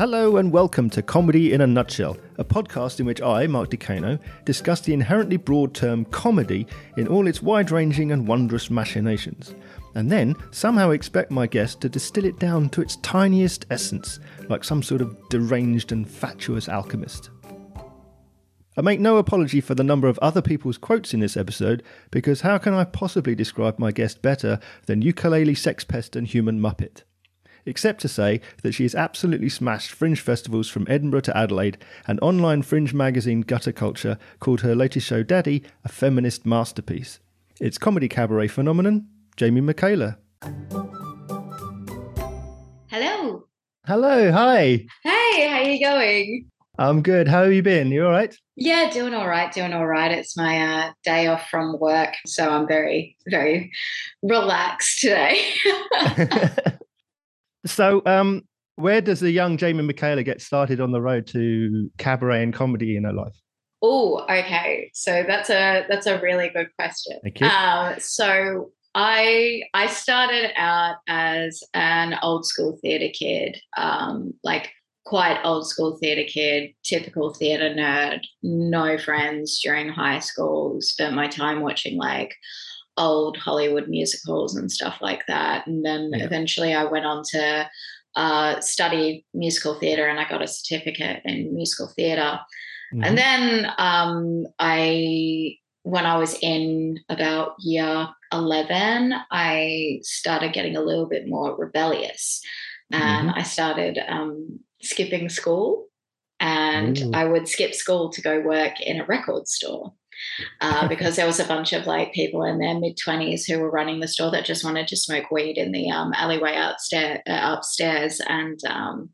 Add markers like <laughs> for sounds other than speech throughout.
Hello and welcome to Comedy in a Nutshell, a podcast in which I, Mark Dicano, discuss the inherently broad term comedy in all its wide ranging and wondrous machinations, and then somehow expect my guest to distill it down to its tiniest essence, like some sort of deranged and fatuous alchemist. I make no apology for the number of other people's quotes in this episode, because how can I possibly describe my guest better than ukulele sex pest and human muppet? Except to say that she has absolutely smashed fringe festivals from Edinburgh to Adelaide, and online fringe magazine Gutter Culture called her latest show Daddy a feminist masterpiece. It's comedy cabaret phenomenon, Jamie Mykaela. Hello. Hello, hi. Hey, how are you going? I'm good. How have you been? You all right? Yeah, doing all right, doing all right. It's my uh, day off from work, so I'm very, very relaxed today. <laughs> <laughs> So, um, where does the young Jamie Mykaela get started on the road to cabaret and comedy in her life? Oh, okay. So that's a that's a really good question. Thank you. Um, so I I started out as an old school theatre kid, um, like quite old school theatre kid, typical theatre nerd, no friends during high school. Spent my time watching like old Hollywood musicals and stuff like that. And then yeah. eventually I went on to uh, study musical theatre and I got a certificate in musical theater. Mm-hmm. And then um, I, when I was in about year 11, I started getting a little bit more rebellious. And mm-hmm. I started um, skipping school. And Ooh. I would skip school to go work in a record store uh, because there was a bunch of like people in their mid 20s who were running the store that just wanted to smoke weed in the um, alleyway upstairs, uh, upstairs. And um,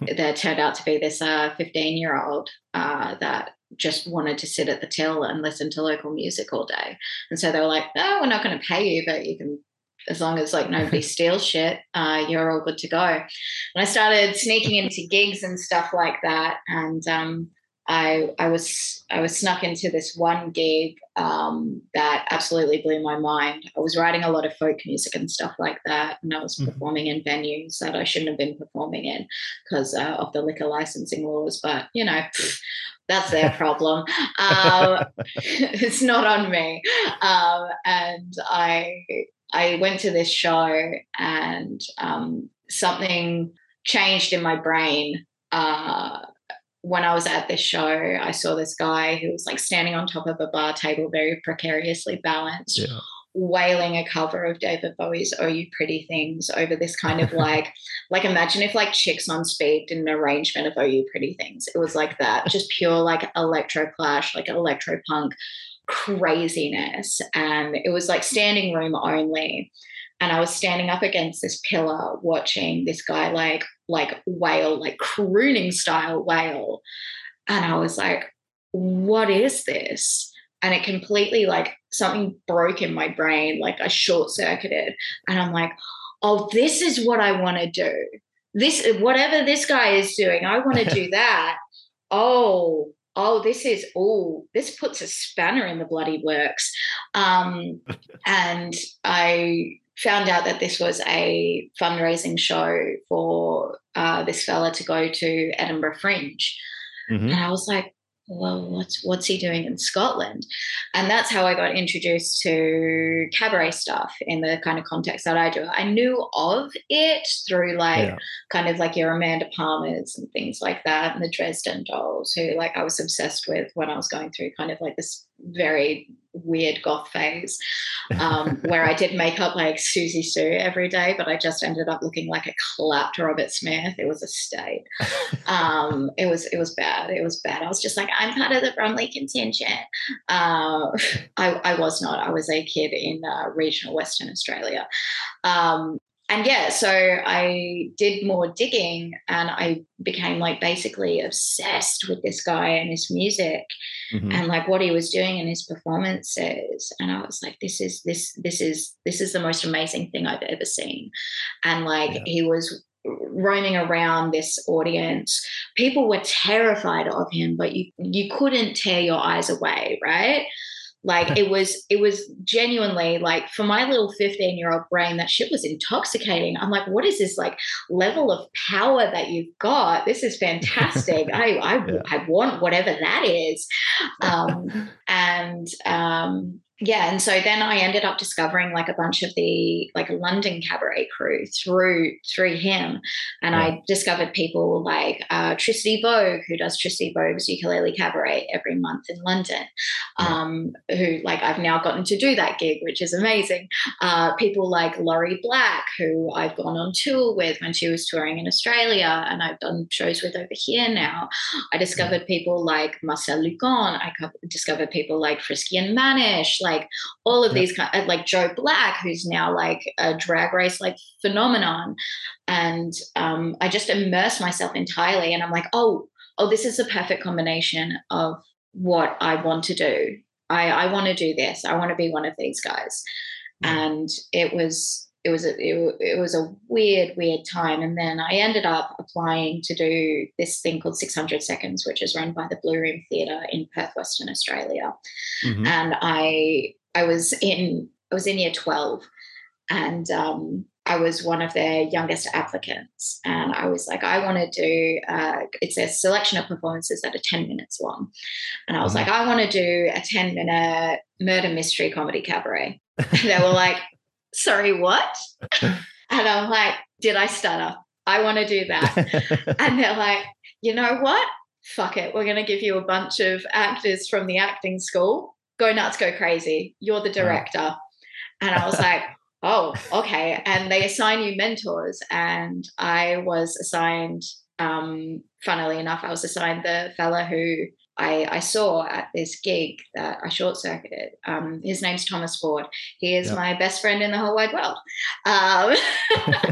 there turned out to be this 15 uh, year old uh, that just wanted to sit at the till and listen to local music all day. And so they were like oh we're not going to pay you but you can as long as like nobody <laughs> steals shit, uh, you're all good to go. And I started sneaking into gigs and stuff like that, and um, I I was I was snuck into this one gig um, that absolutely blew my mind. I was writing a lot of folk music and stuff like that, and I was mm-hmm. performing in venues that I shouldn't have been performing in because uh, of the liquor licensing laws. But you know, that's their <laughs> problem. um, <laughs> it's not on me. Um, and I I went to this show, and um, something changed in my brain. Uh, when I was at this show, I saw this guy who was like standing on top of a bar table, very precariously balanced, yeah. wailing a cover of David Bowie's "Oh You Pretty Things" over this kind of like, <laughs> like imagine if like Chicks on Speed did an arrangement of "Oh You Pretty Things." It was like that, just pure like electro clash, like electro punk craziness, and it was like standing room only and I was standing up against this pillar watching this guy like like wail, like crooning style wail. And I was like, what is this? And it completely like something broke in my brain, like I short circuited. And I'm like, oh, this is what I want to do. This, whatever this guy is doing, I want to do <laughs> that. Oh, oh, this is, oh, this puts a spanner in the bloody works. Um, <laughs> and I found out that this was a fundraising show for uh, this fella to go to Edinburgh Fringe. Mm-hmm. And I was like, well, what's what's he doing in Scotland? And that's how I got introduced to cabaret stuff in the kind of context that I do. I knew of it through like yeah. kind of like your Amanda Palmers and things like that, and the Dresden Dolls, who like I was obsessed with when I was going through kind of like this very weird goth phase um, <laughs> where I did makeup like Siouxsie Sioux every day, but I just ended up looking like a clapped Robert Smith. It was a state. <laughs> Um, it was it was bad. It was bad. I was just like, I'm part of the Bromley contingent. Uh, I, I was not. I was a kid in uh, regional Western Australia. Um, and yeah, so I did more digging and I became like basically obsessed with this guy and his music mm-hmm. and like what he was doing and his performances. And I was like, this is this this is this is the most amazing thing I've ever seen. And like yeah. he was roaming around this audience. People were terrified of him, but you you couldn't tear your eyes away, right? Like it was, it was genuinely like for my little 15 year old brain, that shit was intoxicating. I'm like, what is this like level of power that you've got? This is fantastic. I, I, <laughs> yeah. I want whatever that is. Um, <laughs> and um, yeah and so then i ended up discovering like a bunch of the like london cabaret crew through through him. And i discovered people like uh, tricity vogue who does tricity vogue's ukulele cabaret every month in london um, who like i've now gotten to do that gig which is amazing. Uh, people like laurie black who i've gone on tour with when she was touring in australia and i've done shows with over here now. I discovered people like marcel Lucont. I discovered people like frisky and Mannish like like all of these kind of, like Joe Black, who's now like a drag race like phenomenon. And um, I just immerse myself entirely and I'm like, oh, oh, this is a perfect combination of what I want to do. I, I want to do this. I want to be one of these guys. And it was it was a it, it, was a weird weird time and then i ended up applying to do this thing called 600 seconds which is run by the blue room theatre in perth western australia mm-hmm. and i i was in i was in year 12 and um, I was one of their youngest applicants, and I was like, I want to do. Uh, it's a selection of performances that are ten minutes long, and I was mm-hmm. like, I want to do a ten minute murder mystery comedy cabaret. <laughs> they were like, sorry, what? <laughs> and I'm like, did I stutter? I want to do that. <laughs> and they're like, you know what? Fuck it. We're going to give you a bunch of actors from the acting school. Go nuts, go crazy. You're the director. And I was <laughs> like, oh, okay. And they assign you mentors. And I was assigned, um, funnily enough, I was assigned the fella who I, I, saw at this gig that I short circuited. Um, his name's Tomás Ford. He is yep. my best friend in the whole wide world um,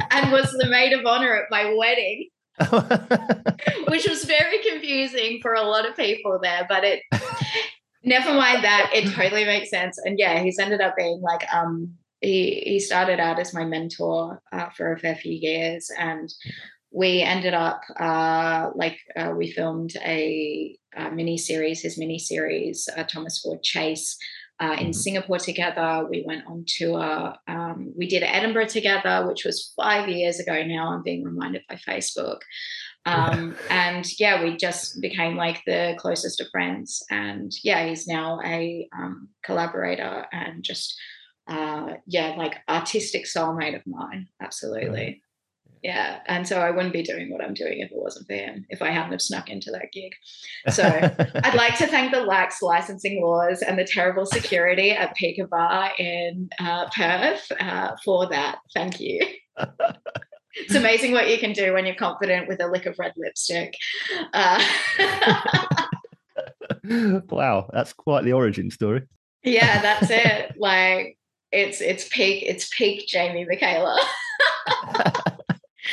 <laughs> and was the maid of honor at my wedding. <laughs> which was very confusing for a lot of people there, but it <laughs> never mind that it totally makes sense. And yeah, he's ended up being like um he he started out as my mentor uh, for a fair few years and we ended up uh, like uh, we filmed a, a mini series, his mini series, uh, Tomás Ford Chase. Uh, in mm-hmm. Singapore together, we went on tour. Um, we did Edinburgh together, which was five years ago now. I'm being reminded by Facebook. Um, and yeah, we just became like the closest of friends. And yeah, he's now a um, collaborator and just, uh, yeah, like artistic soulmate of mine. Absolutely yeah and so i wouldn't be doing what i'm doing if it wasn't for him if i hadn't have snuck into that gig. So <laughs> i'd like to thank the lax licensing laws and the terrible security at Pica Bar in uh, perth uh, for that. Thank you. It's amazing what you can do when you're confident with a lick of red lipstick. Uh, <laughs> wow that's quite the origin story. Yeah <laughs> that's it. Like it's it's peak it's peak jamie Mykaela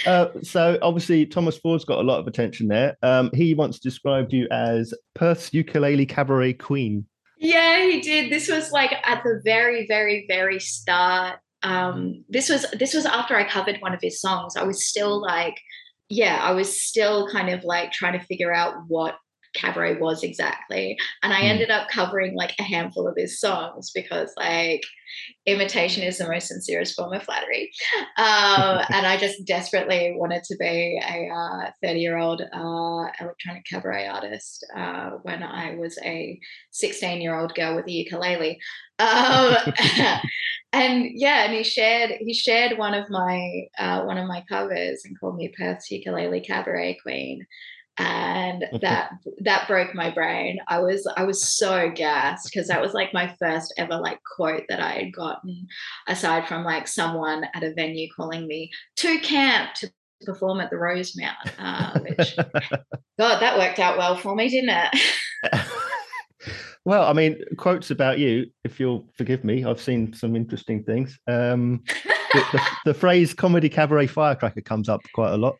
uh, so obviously Tomás Ford's got a lot of attention there. Um, he once described you as Perth's ukulele cabaret queen. Yeah, he did. This was like at the very, very, very start. Um, this was this was after I covered one of his songs. I was still like, yeah, I was still kind of like trying to figure out what cabaret was exactly. And I mm. ended up covering like a handful of his songs because like imitation is the most sincerest form of flattery. Um, <laughs> and I just desperately wanted to be a 30 uh, year old uh, electronic cabaret artist uh, when I was a 16 year old girl with a ukulele. Um, <laughs> and yeah, and he shared he shared one of my uh, one of my covers and called me Perth's ukulele cabaret queen and <laughs> that that broke my brain. I was i was so gassed because that was like my first ever like quote that i had gotten aside from like someone at a venue calling me to camp to perform at the rosemount uh, which <laughs> god that worked out well for me didn't it? <laughs> Well i mean quotes about you if you'll forgive me i've seen some interesting things. Um the, the, the phrase comedy cabaret firecracker comes up quite a lot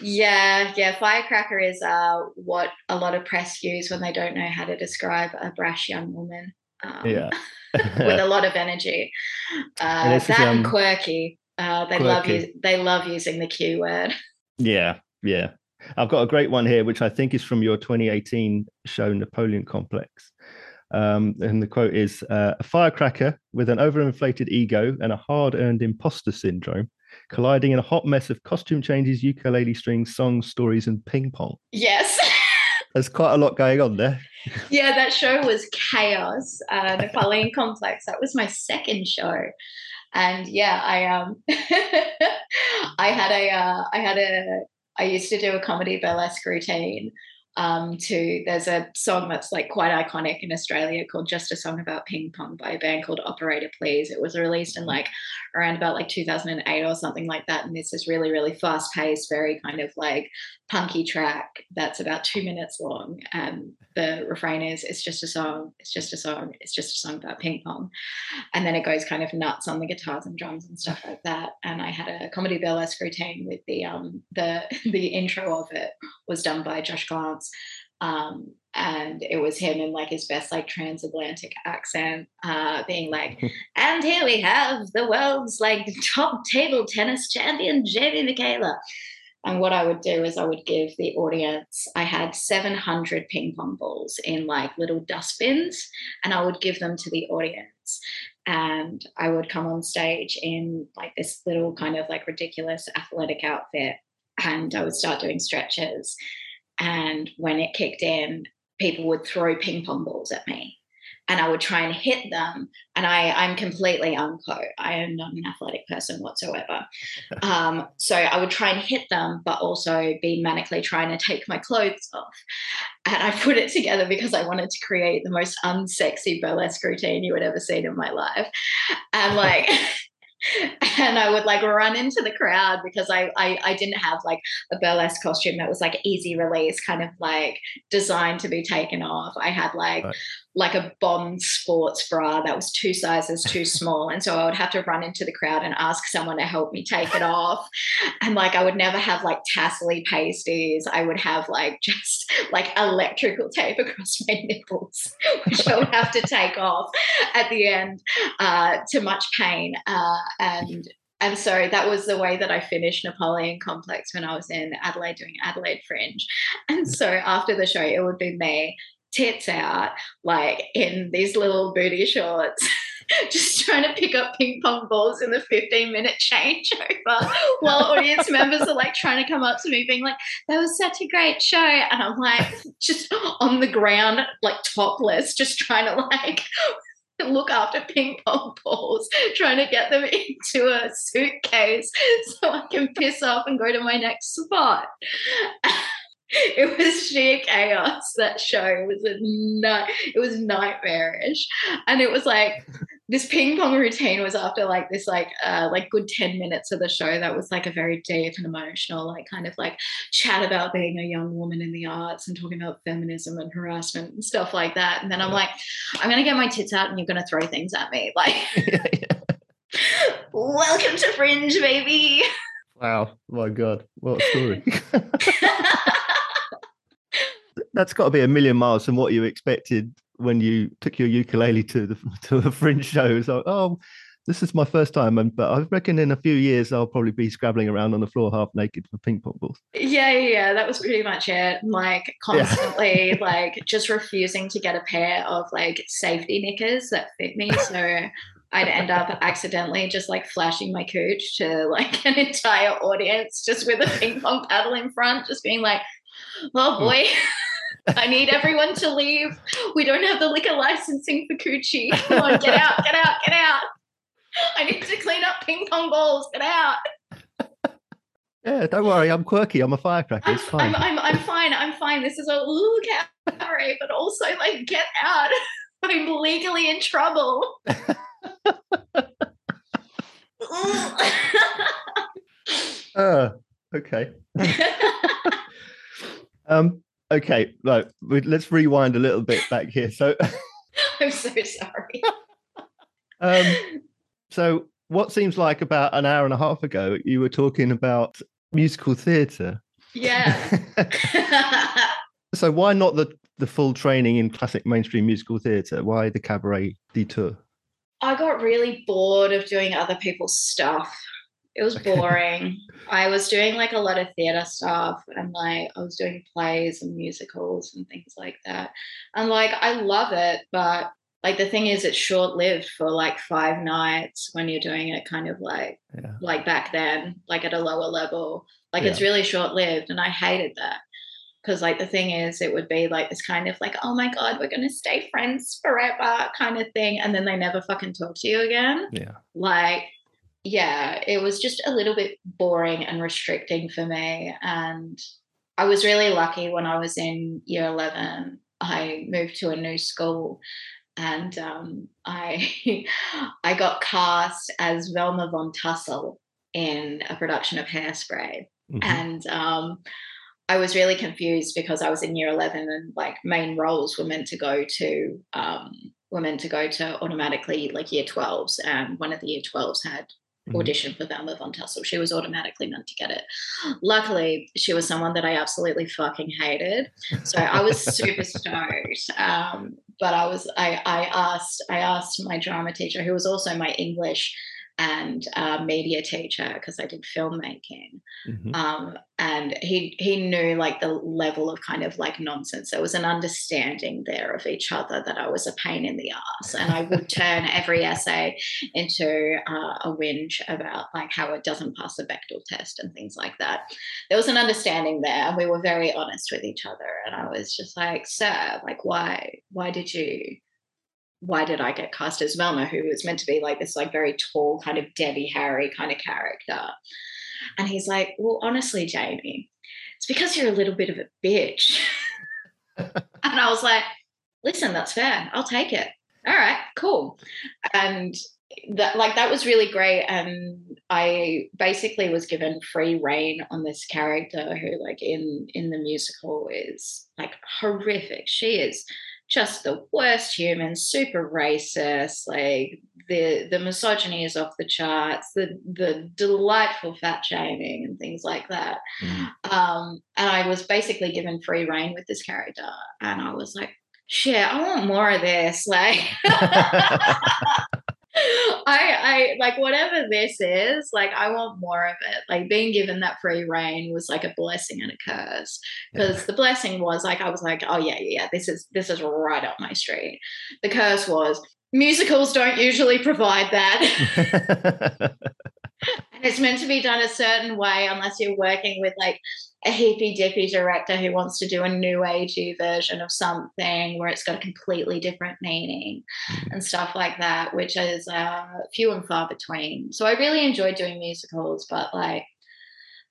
yeah, yeah. Firecracker is uh, what a lot of press use when they don't know how to describe a brash young woman. Um, yeah. <laughs> with a lot of energy. <laughs> Uh, that is, um, and quirky. Uh, they quirky. love you. They love using the Q word. <laughs> Yeah, yeah. I've got a great one here, which I think is from your 2018 show Napoleon Complex. Um, and the quote is uh, a firecracker with an overinflated ego and a hard earned imposter syndrome colliding in a hot mess of costume changes, ukulele strings, songs, stories, and ping pong. Yes. <laughs> There's quite a lot going on there. yeah, that show was <laughs> chaos. Uh, Napoleon Complex. That was my second show, and yeah, I um, <laughs> I had a, uh, I had a, I used to do a comedy burlesque routine um, to there's a song that's like quite iconic in Australia called Just a Song About Ping Pong by a band called Operator Please. It was released in like around about like 2008 or something like that. And this is really, really fast paced, very kind of like punky track that's about two minutes long. And the refrain is, it's just a song, it's just a song, it's just a song about ping pong. And then it goes kind of nuts on the guitars and drums and stuff like that. And I had a comedy burlesque routine with the um the <laughs> the intro of it was done by Josh Glance. Um, and it was him in like his best like transatlantic accent uh being like <laughs> and here we have the world's like top table tennis champion jamie Mykaela. And what i would do is i would give the audience i had 700 ping pong balls in like little dustbins and i would give them to the audience. And i would come on stage in like this little kind of like ridiculous athletic outfit and i would start doing stretches. And when it kicked in people would throw ping pong balls at me and I would try and hit them. And I, I'm completely unquote. I am not an athletic person whatsoever. <laughs> Um, so I would try and hit them, but also be manically trying to take my clothes off. And I put it together because I wanted to create the most unsexy burlesque routine you had ever seen in my life. And like, <laughs> and I would like run into the crowd because I, I, I didn't have like a burlesque costume that was like easy release, kind of like designed to be taken off. I had like right. Like a Bond sports bra that was two sizes too <laughs> small, and so I would have to run into the crowd and ask someone to help me take it off. And like I would never have like tassely pasties. I would have like <laughs> just like electrical tape across my nipples, <laughs> which I would have to take off at the end uh, to much pain. Uh, and and so that was the way that I finished Napoleon Complex when I was in Adelaide doing Adelaide Fringe. And so after the show, it would be me, tits out, like in these little booty shorts. <laughs> just trying to pick up ping pong balls in the 15 minute changeover <laughs> while audience members are like trying to come up to me being like that was such a great show and i'm like <laughs> just on the ground like topless just trying to like look after ping pong balls, trying to get them into a suitcase so I can piss off and go to my next spot. <laughs> it was sheer chaos. That show it was a night it was nightmarish. And it was like <laughs> this ping pong routine was after like this like uh like good 10 minutes of the show that was like a very deep and emotional like kind of like chat about being a young woman in the arts and talking about feminism and harassment and stuff like that. And then i'm like i'm gonna get my tits out and you're gonna throw things at me. <laughs> Like welcome to fringe baby. Wow. My god. What a story that's got to be a million miles from what you expected when you took your ukulele to the <laughs> to a fringe show. So, oh, this is my first time, and but I reckon in a few years I'll probably be scrabbling around on the floor half naked for ping pong balls. Yeah, yeah, yeah. that was pretty much it. Like constantly, yeah. <laughs> like just refusing to get a pair of like safety knickers that fit me. So <laughs> I'd end up accidentally just like flashing my cooch to like an entire audience just with a ping pong paddle in front, just being like, oh hmm. boy. I need everyone to leave. We don't have the liquor licensing for coochie. Come on, get out, get out, get out. I need to clean up ping pong balls. Get out. Yeah, don't worry. I'm quirky. I'm a firecracker. It's fine. I'm, I'm, I'm fine. I'm fine. This is a little cabaret, but also like get out. <laughs> I'm legally in trouble. <laughs> uh, okay. <laughs> um, okay, right. Let's rewind a little bit back here. So, <laughs> <laughs> I'm so sorry. um, so, what seems like about an hour and a half ago, you were talking about musical theatre. Yeah. <laughs> so, why not the the full training in classic mainstream musical theatre? Why the cabaret detour? I got really bored of doing other people's stuff It was boring. I was doing like a lot of theater stuff and like I was doing plays and musicals and things like that. And like I love it, but like the thing is it's short lived for like five nights when you're doing it kind of like Yeah. like back then, like at a lower level. Like Yeah. it's really short lived and I hated that. Because like the thing is it would be like this kind of like, oh my God, we're gonna stay friends forever kind of thing. And then they never fucking talk to you again Yeah. like yeah it was just a little bit boring and restricting for me and i was really lucky when i was in year 11 i moved to a new school and um, <laughs> i i got cast as velma von tussle in a production of hairspray Mhm. and um, I was really confused because I was in year 11 and like main roles were meant to go to um, were meant to go to automatically like year 12s and one of the year 12s had Mhm. auditioned for Velma von Tussle. She was automatically meant to get it. <gasps> Luckily, she was someone that I absolutely fucking hated. So I was <laughs> super stoked. Um, but I was I I asked I asked my drama teacher, who was also my English and uh, media teacher because I did filmmaking Mhm. um, and he he knew like the level of kind of like nonsense. There was an understanding there of each other that I was a pain in the ass, and I would <laughs> turn every essay into uh, a whinge about like how it doesn't pass the Bechdel test and things like that. There was an understanding there, and we were very honest with each other. And I was just like, "Sir, like why why did you?" Why did I get cast as Velma, who was meant to be like this, like very tall, kind of Debbie Harry kind of character? And he's like, Well, honestly, Jamie, it's because you're a little bit of a bitch. <laughs> and I was like, Listen, that's fair. I'll take it. All right, cool. And that like that was really great. And I basically was given free reign on this character who, like in in the musical, is like horrific. She is just the worst human, super racist, like the the misogyny is off the charts, the the delightful fat shaming and things like that. Mm. Um, and I was basically given free reign with this character, and I was like, shit, I want more of this. Like <laughs> <laughs> I I like whatever this is, like I want more of it. Like being given that free reign was like a blessing and a curse. Because the blessing was like I was like, oh yeah, yeah, yeah, this is this is right up my street. The curse was musicals don't usually provide that. <laughs> <laughs> and it's meant to be done a certain way unless you're working with like a hippy dippy director who wants to do a new agey version of something where it's got a completely different meaning and stuff like that, which is uh, few and far between. So I really enjoy doing musicals, but like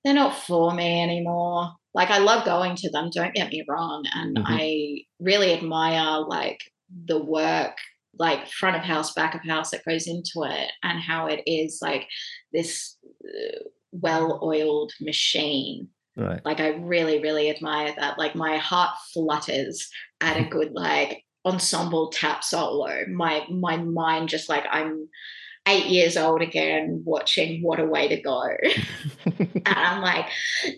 they're not for me anymore. Like I love going to them, don't get me wrong. And Mhm. I really admire like the work, like front of house, back of house that goes into it and how it is like this uh, well oiled machine right. like I really, really admire that. Like my heart flutters at a <laughs> good like ensemble tap solo. My my mind just like I'm eight years old again watching What a Way to Go. <laughs> and I'm like,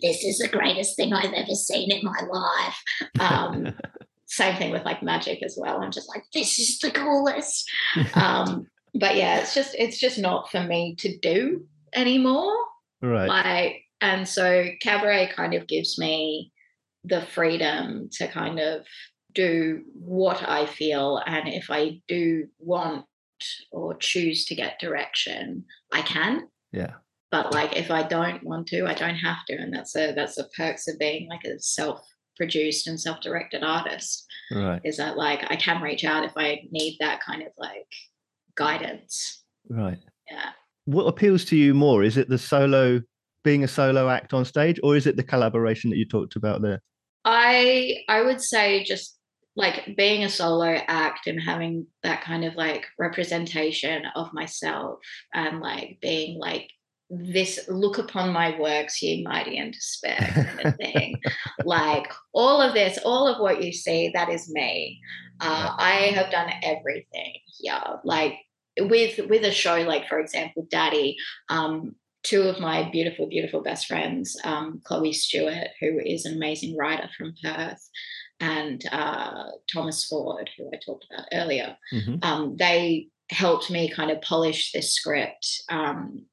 this is the greatest thing I've ever seen in my life. Um, <laughs> same thing with like magic as well. I'm just like, this is the coolest. Um, but yeah, it's just it's just not for me to do anymore right. like and so cabaret kind of gives me the freedom to kind of do what i feel and if i do want or choose to get direction i can Yeah. but like if i don't want to i don't have to and that's a that's the perks of being like a self produced and self directed artist Right. is that like i can reach out if i need that kind of like guidance Right. yeah What appeals to you more? Is it the solo, being a solo act on stage, or is it the collaboration that you talked about there? I I would say just like being a solo act and having that kind of like representation of myself and like being like this look upon my works ye mighty and despair kind of <laughs> thing. Like all of this all of what you see that is me. Uh, i have done everything yeah like with with a show like for example daddy um two of my beautiful, beautiful best friends, um, Chloe Stewart, who is an amazing writer from Perth, and uh, Tomás Ford, who I talked about earlier. Mhm. Um, they helped me kind of polish this script um,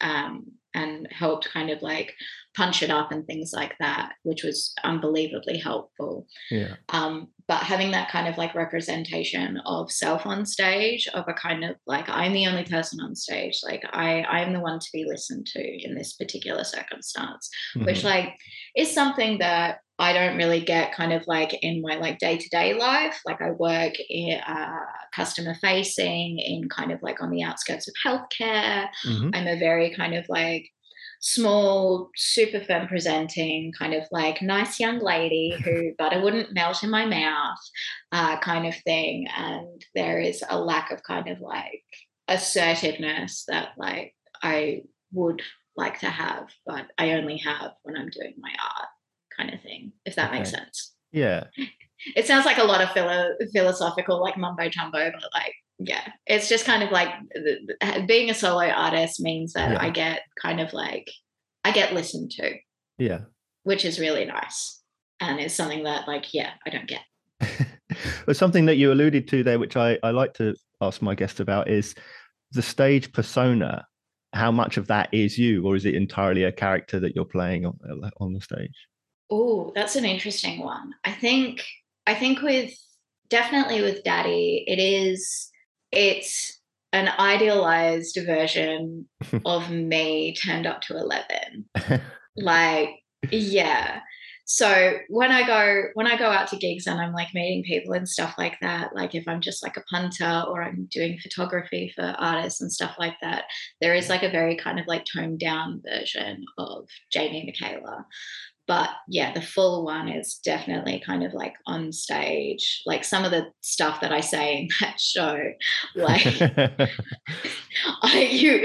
um, and helped kind of like punch it up and things like that, which was unbelievably helpful. Yeah. Um, but having that kind of like representation of self on stage, of a kind of like I'm the only person on stage, like I I am the one to be listened to in this particular circumstance, mm-hmm. which like is something that I don't really get kind of like in my like day to day life. Like I work in uh, customer facing in kind of like on the outskirts of healthcare. Mm-hmm. I'm a very kind of like small, super firm presenting, kind of like nice young lady who <laughs> butter wouldn't melt in my mouth, uh, kind of thing. And there is a lack of kind of like assertiveness that like I would like to have, but I only have when I'm doing my art kind of thing, if that okay. makes sense. Yeah. It sounds like a lot of philo- philosophical, like mumbo jumbo, but like, yeah, it's just kind of like being a solo artist means that yeah. I get kind of like, I get listened to. Yeah. Which is really nice. And it's something that, like, yeah, I don't get. <laughs> but something that you alluded to there, which I, I like to ask my guest about, is the stage persona. How much of that is you, or is it entirely a character that you're playing on, uh, on the stage? Oh, that's an interesting one. I think I think with definitely with Daddy, it is it's an idealized version <laughs> of me turned up to 11. <laughs> like, yeah. So when I go when I go out to gigs and I'm like meeting people and stuff like that, like if I'm just like a punter or I'm doing photography for artists and stuff like that, there is like a very kind of like toned down version of Jamie Mykaela but yeah the full one is definitely kind of like on stage like some of the stuff that i say in that <laughs> show like <laughs> I, you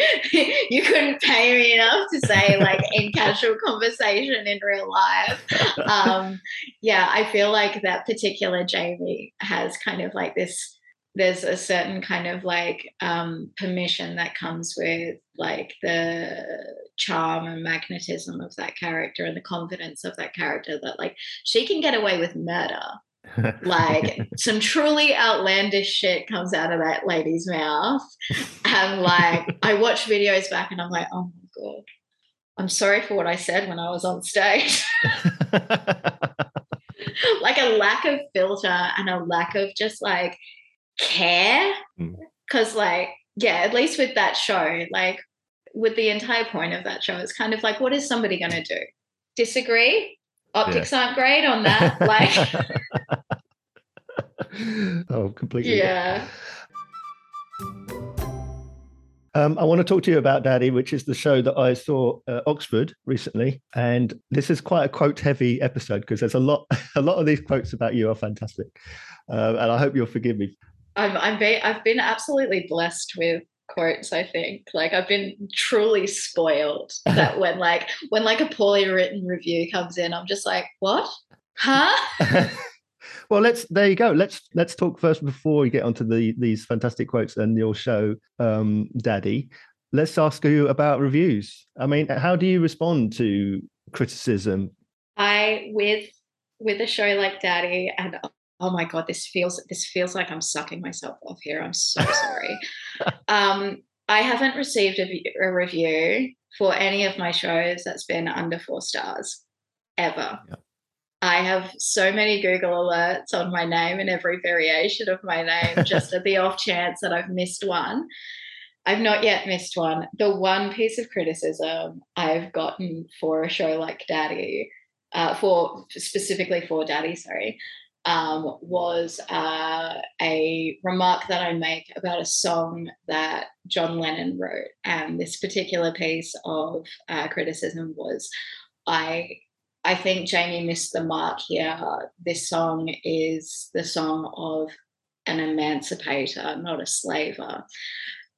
you couldn't pay me enough to say like in casual conversation in real life. <laughs> Um yeah i feel like that particular jamie has kind of like this there's a certain kind of like um, permission that comes with like the charm and magnetism of that character and the confidence of that character that like she can get away with murder. <laughs> Like some truly outlandish shit comes out of that lady's mouth. And like i watch videos back and i'm like oh my god. I'm sorry for what i said when i was on stage. <laughs> <laughs> Like a lack of filter and a lack of just like care because mm. like yeah at least with that show like with the entire point of that show it's kind of like what is somebody going to do disagree optics yeah. aren't great on that <laughs> like <laughs> oh completely yeah um, I want to talk to you about Daddy, which is the show that I saw at Oxford recently, and this is quite a quote-heavy episode because there's a lot, <laughs> a lot of these quotes about you are fantastic, uh, and I hope you'll forgive me. I'm I'm very, I've been absolutely blessed with quotes i think. Like i've been truly spoiled <laughs> that when like when like a poorly written review comes in i'm just like what? Huh? <laughs> Well let's there you go. Let's let's talk first before we get onto the these fantastic quotes and your show um daddy. Let's ask you about reviews. I mean how do you respond to criticism? I with with a show like daddy and oh my god this feels this feels like i'm sucking myself off here i'm so sorry <laughs> um, i haven't received a, a, review for any of my shows that's been under four stars ever yeah. i have so many google alerts on my name and every variation of my name <laughs> just at the off chance that i've missed one I've not yet missed one. The one piece of criticism I've gotten for a show like Daddy, uh, for specifically for Daddy, sorry, um, was uh, a remark that I make about a song that John Lennon wrote. And this particular piece of uh, criticism was I. I think Jamie missed the mark here. This song is the song of an emancipator, not a slaver.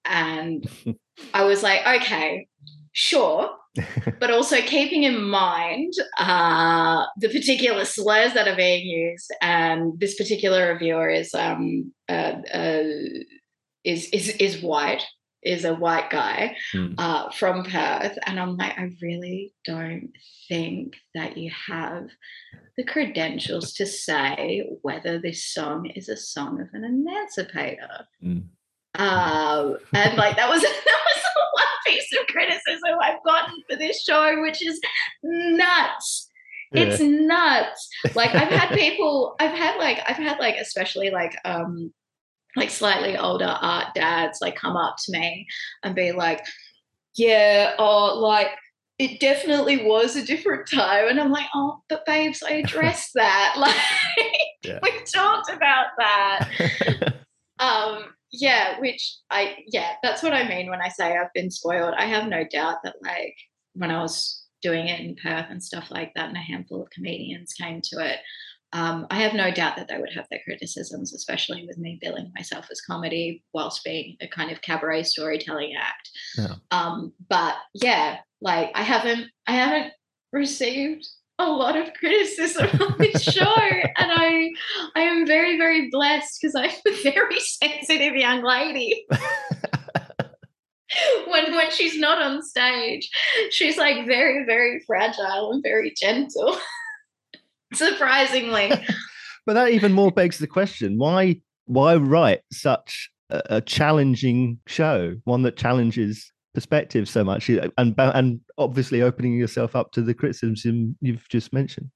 And <laughs> I was like, okay, sure, <laughs> but also keeping in mind uh, the particular slurs that are being used. And this particular reviewer is um, uh, uh, is is is white, is a white guy mm. from Perth, and I'm like, I really don't think that you have the credentials to say whether this song is a song of an emancipator. Mm. Um, and like that was <laughs> that was the one piece of criticism I've gotten for this show, which is nuts. Yeah. It's nuts. Like I've had <laughs> people, I've had like, I've had like, especially like, um, like slightly older art dads like come up to me and be like, yeah, or like it definitely was a different time. And I'm like, oh, but babes, I <laughs> addressed that. Like yeah. we talked about that. Um, yeah, which I yeah, that's what I mean when I say I've been spoiled. I have no doubt that like when I was doing it in Perth and stuff like that, and a handful of comedians came to it. Um, I have no doubt that they would have their criticisms, especially with me billing myself as comedy whilst being a kind of cabaret storytelling act. Yeah. Um, but yeah, like I haven't, I haven't received a lot of criticism on this <laughs> show, and I, I am very, very blessed because I'm a very <laughs> sensitive young lady. <laughs> when when she's not on stage, she's like very, very fragile and very gentle. Surprisingly. but that even more begs the question: why why write such a, a challenging show, one that challenges perspective so much, and and obviously opening yourself up to the criticism you've just mentioned?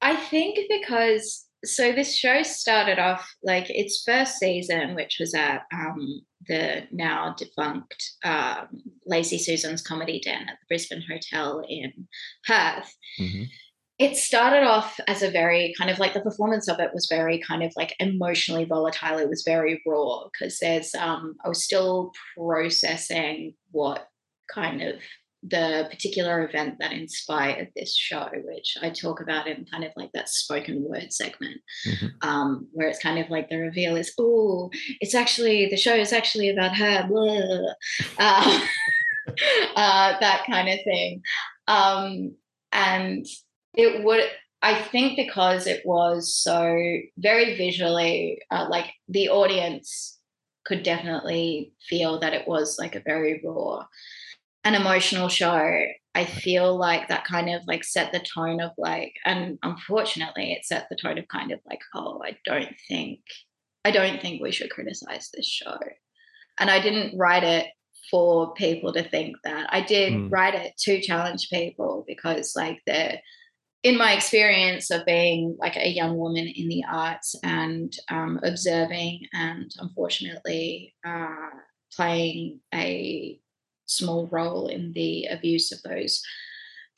I think because so this show started off like its first season, which was at um, the now defunct um, Lazy Susan's Comedy Den at the Brisbane Hotel in Perth. Mm-hmm. It started off as a very kind of like the performance of it was very kind of like emotionally volatile. It was very raw because there's um, I was still processing what kind of the particular event that inspired this show, which I talk about in kind of like that spoken word segment, mm-hmm. um, where it's kind of like the reveal is, oh, it's actually the show is actually about her, blah, uh, <laughs> uh, that kind of thing. Um, and it would, I think, because it was so very visually, uh, like the audience could definitely feel that it was like a very raw an emotional show, I feel like that kind of like set the tone of like, and unfortunately, it set the tone of kind of like, oh, I don't think, I don't think we should criticize this show. And I didn't write it for people to think that. I did mm. write it to challenge people because, like, the in my experience of being like a young woman in the arts and um, observing and unfortunately uh, playing a small role in the abuse of those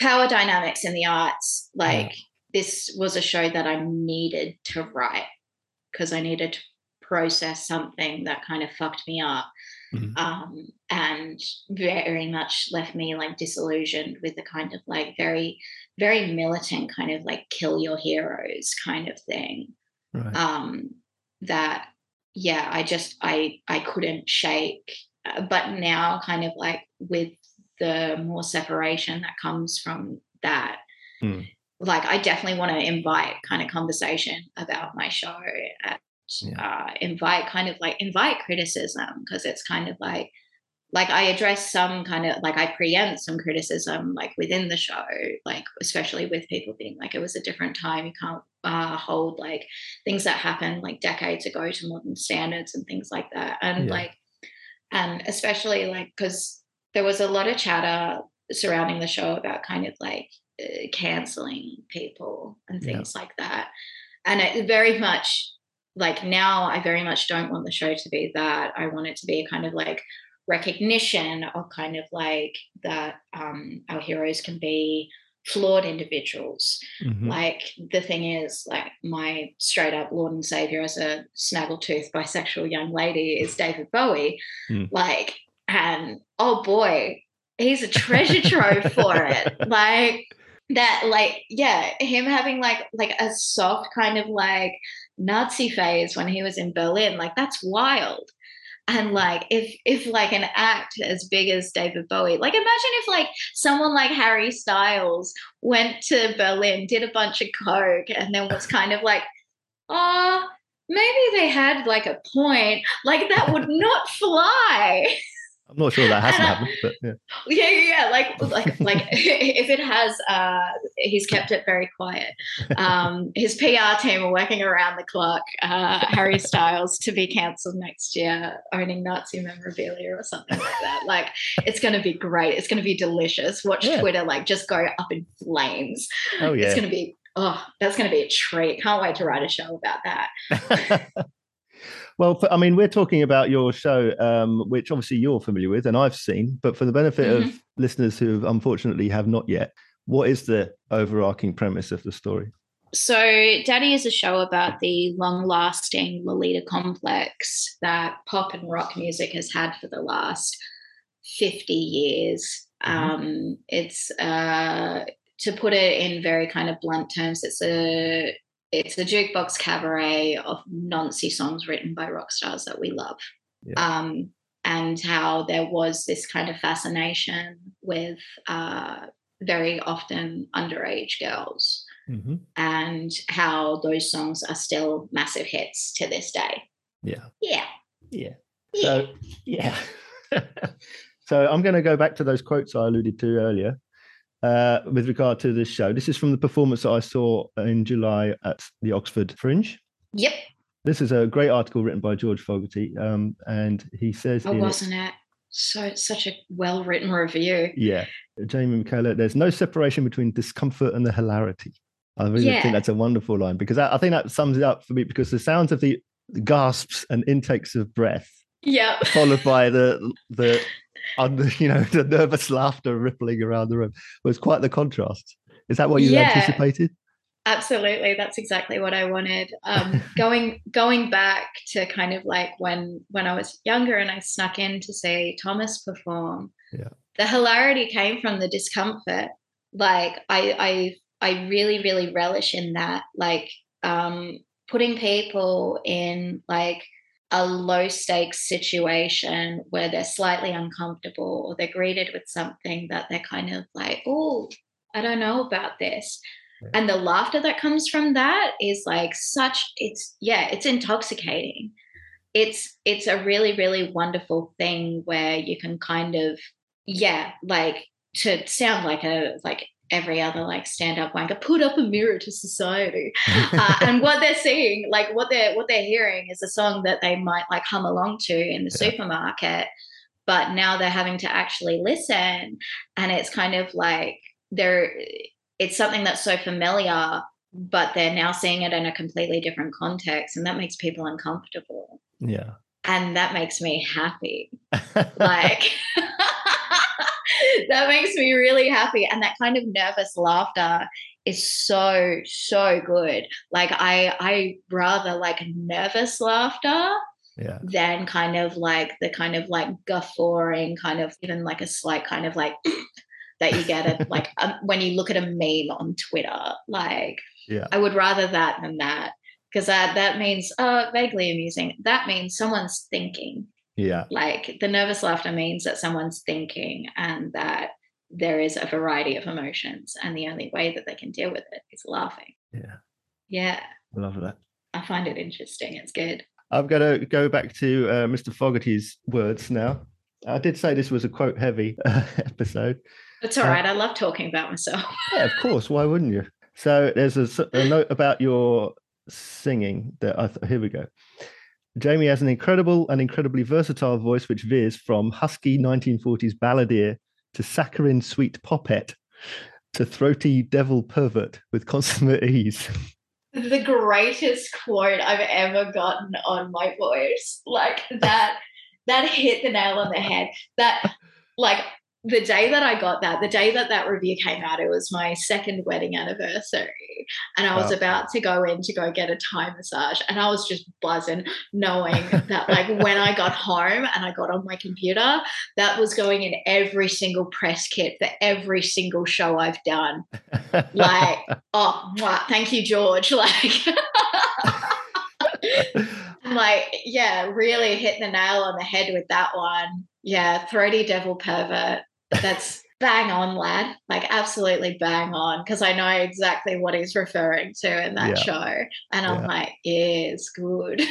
power dynamics in the arts. Like yeah. this was a show that I needed to write because I needed to process something that kind of fucked me up. Mm-hmm. Um, and very much left me like disillusioned with the kind of like very, very militant kind of like kill your heroes kind of thing. Right. Um, that yeah, I just I I couldn't shake uh, but now kind of like with the more separation that comes from that mm. like i definitely want to invite kind of conversation about my show and yeah. uh, invite kind of like invite criticism because it's kind of like like I address some kind of like I preempt some criticism like within the show, like especially with people being like it was a different time. You can't uh, hold like things that happened like decades ago to modern standards and things like that. And yeah. like and especially like because there was a lot of chatter surrounding the show about kind of like uh, canceling people and things yeah. like that and it very much like now i very much don't want the show to be that i want it to be kind of like recognition of kind of like that um, our heroes can be flawed individuals. Mm-hmm. Like the thing is, like my straight up Lord and Savior as a snaggletooth bisexual young lady is David Bowie. Mm. Like, and oh boy, he's a treasure trove <laughs> for it. Like that, like, yeah, him having like like a soft kind of like Nazi phase when he was in Berlin, like that's wild and like if if like an act as big as david bowie like imagine if like someone like harry styles went to berlin did a bunch of coke and then was kind of like oh maybe they had like a point. Like that would not fly <laughs> I'm not sure that hasn't happened, but yeah. <laughs> Yeah, yeah, yeah. Like, like, like, <laughs> if it has, uh, he's kept it very quiet. Um, his PR team are working around the clock. Uh, Harry Styles to be cancelled next year, owning Nazi memorabilia or something like that. Like, it's going to be great. It's going to be delicious. Watch Yeah. Twitter like just go up in flames. Oh yeah, It's going to be. Oh, that's going to be a treat. Can't wait to write a show about that. <laughs> well, for, I mean, we're talking about your show, um, which obviously you're familiar with and I've seen, but for the benefit Mm-hmm. of listeners who unfortunately have not yet, what is the overarching premise of the story? So, Daddy is a show about the long lasting Lolita complex that pop and rock music has had for the last 50 years. Mhm. Um, it's, uh, to put it in very kind of blunt terms, it's a it's a jukebox cabaret of noncy songs written by rock stars that we love. Yeah. Um, and how there was this kind of fascination with uh, very often underage girls Mm-hmm. and how those songs are still massive hits to this day. Yeah. Yeah. Yeah. Yeah. So, yeah. <laughs> so I'm going to go back to those quotes I alluded to earlier uh, with regard to this show. This is from the performance that I saw in July at the Oxford Fringe. Yep. This is a great article written by George Fogarty, um, and he says, Oh, wasn't it? So such a well written review. yeah, Jamie Mykaela, there's no separation between discomfort and the hilarity. I really Yeah. think that's a wonderful line because I, I think that sums it up for me because the sounds of the gasps and intakes of breath Yeah. <laughs> followed by the the <laughs> un- you know the nervous laughter rippling around the room It was quite the contrast. Is that what you Yeah. anticipated? Absolutely. That's exactly what I wanted. Um, <laughs> going going back to kind of like when when I was younger and I snuck in to see Tomás perform. Yeah. The hilarity came from the discomfort. Like I I I really, really relish in that. Like um putting people in like a low stakes situation where they're slightly uncomfortable or they're greeted with something that they're kind of like, oh, I don't know about this. And the laughter that comes from that is like such it's yeah, it's intoxicating. It's it's a really, really wonderful thing where you can kind of, yeah, like to sound like a like every other like stand-up wanker, put up a mirror to society <laughs> uh, and what they're seeing, like what they're what they're hearing, is a song that they might like hum along to in the Yeah. supermarket, but now they're having to actually listen, and it's kind of like they're it's something that's so familiar, but they're now seeing it in a completely different context, and that makes people uncomfortable, yeah. and that makes me happy <laughs> like <laughs> <laughs> that makes me really happy and that kind of nervous laughter is so so good like i i rather like nervous laughter yeah. than kind of like the kind of like guffawing kind of even like a slight kind of like <clears throat> that you get at <laughs> like um, when you look at a meme on twitter like Yeah. i would rather that than that because that that means uh vaguely amusing that means someone's thinking Yeah. like the nervous laughter means that someone's thinking and that there is a variety of emotions and the only way that they can deal with it is laughing Yeah. yeah I love that. i find it interesting it's good I'm going to go back to uh, Mr. Fogarty's words now. I did say this was a quote heavy uh, <laughs> episode. it's all Uh, right i love talking about myself <laughs> Yeah, of course. Why wouldn't you? So there's a note about your singing that I th- here we go. Jamie has an incredible and incredibly versatile voice which veers from husky 1940s balladeer to saccharine sweet popette to throaty devil pervert with consummate <laughs> ease. the greatest quote i've ever gotten on my voice like that that hit the nail on the head that like the day that I got that, the day that that review came out, it was my second wedding anniversary. And I was Wow. about to go in to go get a Thai massage. And I was just buzzing, knowing that, like, <laughs> when I got home and I got on my computer, that was going in every single press kit for every single show I've done. Like, <laughs> oh, mwah, thank you, George. <laughs> Like, I'm like, yeah, really hit the nail on the head with that one. Yeah, throaty devil pervert. That's bang on, lad. Like, absolutely bang on. Because I know exactly what he's referring to in that Yeah. show. And I'm Yeah. like, it's good. <laughs>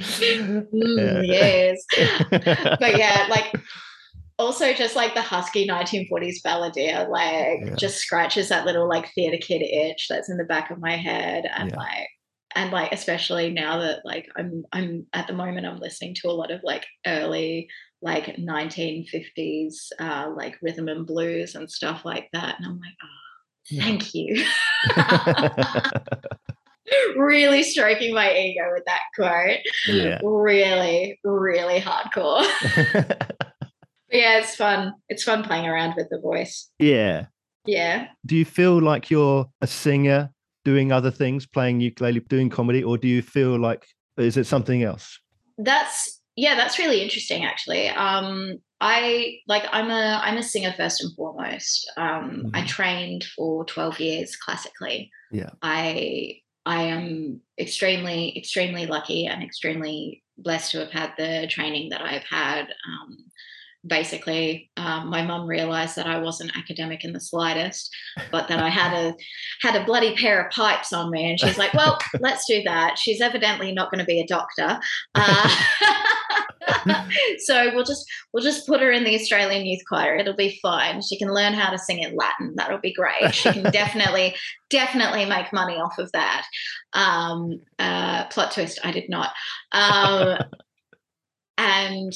Mm, yes. <laughs> but yeah, like also just like the husky 1940s balladeer, like Yeah. just scratches that little like theater kid itch that's in the back of my head. And Yeah. like and like especially now that like I'm I'm at the moment I'm listening to a lot of like early like 1950s uh like rhythm and blues and stuff like that. And I'm like, oh, thank you. <laughs> <laughs> really stroking my ego with that quote. yeah. Really, really hardcore. <laughs> Yeah, it's fun. It's fun playing around with the voice. yeah. Yeah. Do you feel like you're a singer doing other things, playing ukulele, doing comedy, or do you feel like is it something else? That's yeah, that's really interesting actually. Um I like I'm a I'm a singer first and foremost. Um I Mhm. trained for 12 years classically. Yeah. I I am extremely extremely lucky and extremely blessed to have had the training that I've had. Um basically um, my mum realized that I wasn't academic in the slightest, but that I had a had a bloody pair of pipes on me, and she's like, "Well, <laughs> let's do that." She's evidently not going to be a doctor, uh, <laughs> so we'll just we'll just put her in the Australian Youth Choir. It'll be fine. She can learn how to sing in Latin. That'll be great. She can definitely <laughs> definitely make money off of that. Um, uh, plot twist: I did not. Um, and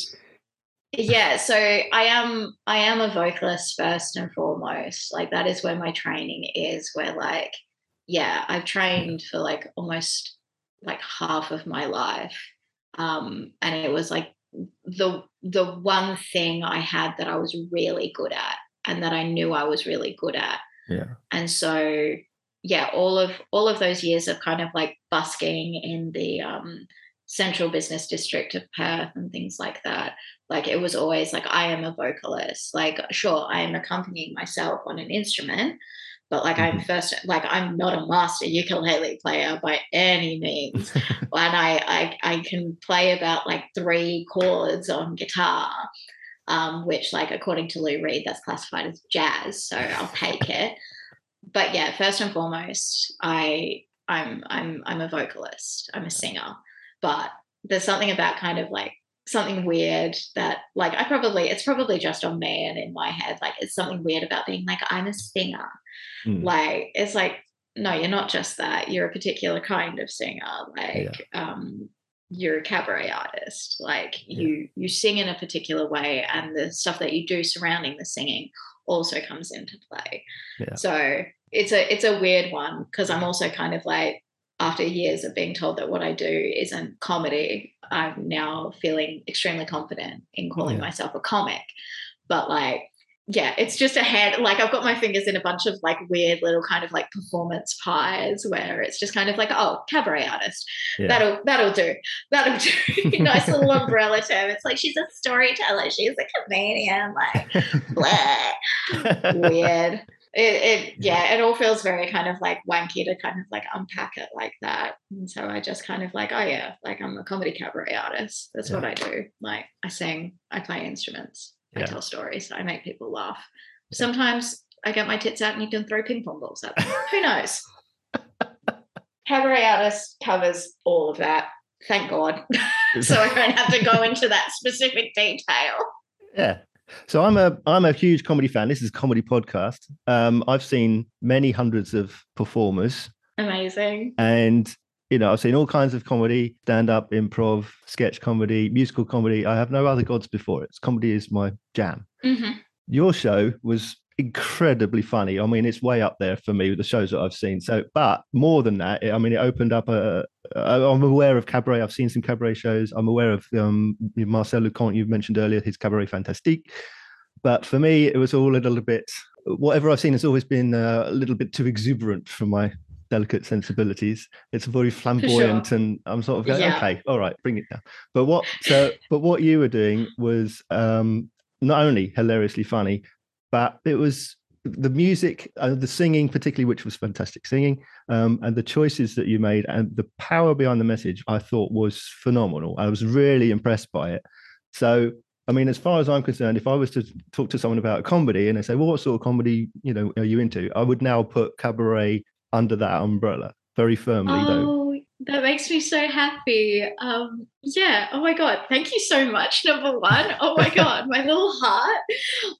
yeah so i am i am a vocalist first and foremost like that is where my training is where like yeah i've trained for like almost like half of my life um and it was like the the one thing i had that i was really good at and that i knew i was really good at Yeah. and so yeah all of all of those years of kind of like busking in the um central business district of perth and things like that like it was always like i am a vocalist. Like sure i am accompanying myself on an instrument but like i'm first like i'm not a master ukulele player by any means. <laughs> And I, I i can play about like three chords on guitar um, which like according to lou reed that's classified as jazz so i'll take it. But yeah first and foremost i i'm i'm i'm a vocalist. I'm a singer. But there's something about kind of like something weird that like I probably it's probably just on me and in my head like it's something weird about being like I'm a singer Mm. like it's like no you're not just that you're a particular kind of singer like um you're a cabaret artist like Yeah. you you sing in a particular way and the stuff that you do surrounding the singing also comes into play Yeah. so it's a it's a weird one because i'm also kind of like after years of being told that what i do isn't comedy i'm now feeling extremely confident in calling Yeah. myself a comic but like yeah, it's just a hand. Like I've got my fingers in a bunch of like weird little kind of like performance pies where it's just kind of like, oh, cabaret artist. Yeah. That'll that'll do. That'll do. <laughs> nice little <laughs> umbrella term. It's like she's a storyteller. She's a comedian. Like <laughs> blah, weird. It, it yeah, it all feels very kind of like wanky to kind of like unpack it like that. And so I just kind of like, oh yeah, like I'm a comedy cabaret artist. That's what I do. Like I sing, I play instruments, I tell stories, I make people laugh. Sometimes I get my tits out and you can throw ping pong balls at them. Who knows? <laughs> Cabaret artist covers all of that. Thank God. <laughs> <laughs> so I don't have to go into that specific detail. Yeah. So I'm a I'm a huge comedy fan. This is a comedy podcast. Um, I've seen many hundreds of performers, Amazing. and you know I've seen all kinds of comedy, stand up, improv, sketch comedy, musical comedy. I have no other gods before it. Comedy is my jam. hmm Your show was incredibly funny. I mean, it's way up there for me with the shows that I've seen. So, but more than that, I mean, it opened up a. I- I'm aware of cabaret. I've seen some cabaret shows. I'm aware of um, Marcel Lucont you mentioned earlier, his Cabaret Fantastique. But for me, it was all a little bit. Whatever I've seen has always been uh, a little bit too exuberant for my delicate sensibilities. It's very flamboyant, and I'm sort of going, Yeah. okay, all right, bring it down. But what? So, but what you were doing was um, not only hilariously funny, but it was the music, uh, the singing, particularly, which was fantastic singing, um, and the choices that you made and the power behind the message, I thought was phenomenal. I was really impressed by it. So, I mean, as far as I'm concerned, if I was to talk to someone about comedy and they say, "Well, what sort of comedy, you know, are you into?" I would now put cabaret under that umbrella very firmly, though. Oh that makes me so happy. Um, yeah. Oh my god. Thank you so much. Number one. Oh my <laughs> god, my little heart.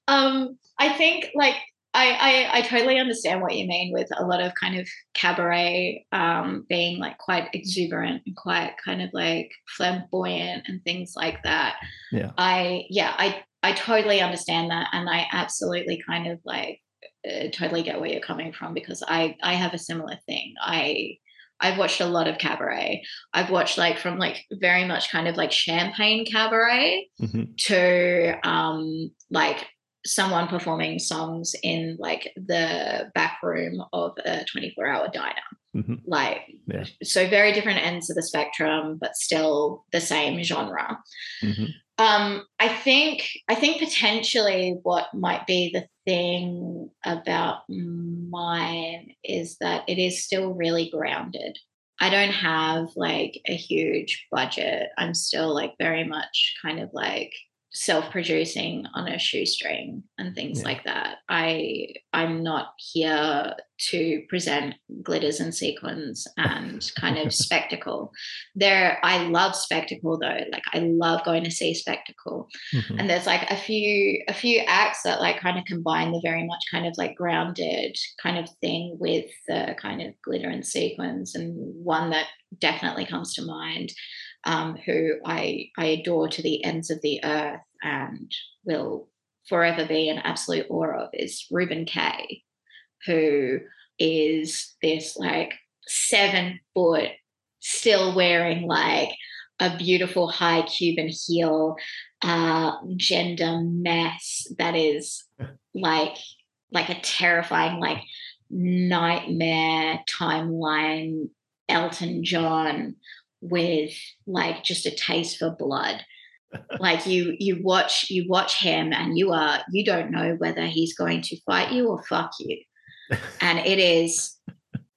Um, I think like I, I, I totally understand what you mean with a lot of kind of cabaret um, being like quite exuberant and quite kind of like flamboyant and things like that. Yeah. I yeah I I totally understand that and I absolutely kind of like uh, totally get where you're coming from because I I have a similar thing. I I've watched a lot of cabaret. I've watched like from like very much kind of like champagne cabaret mm-hmm. to um like someone performing songs in like the back room of a 24 hour diner. Mm-hmm. Like, yeah. so very different ends of the spectrum, but still the same genre. Mm-hmm. Um, I think, I think potentially what might be the thing about mine is that it is still really grounded. I don't have like a huge budget. I'm still like very much kind of like self-producing on a shoestring and things yeah. like that i i'm not here to present glitters and sequins and kind of <laughs> spectacle there i love spectacle though like i love going to see spectacle mm-hmm. and there's like a few a few acts that like kind of combine the very much kind of like grounded kind of thing with the kind of glitter and sequins and one that definitely comes to mind um, who I, I adore to the ends of the earth and will forever be an absolute awe of is Reuben Kaye, who is this like seven foot, still wearing like a beautiful high Cuban heel uh, gender mess that is <laughs> like like a terrifying like nightmare timeline Elton John with like just a taste for blood. Like you you watch you watch him and you are you don't know whether he's going to fight you or fuck you. <laughs> And it is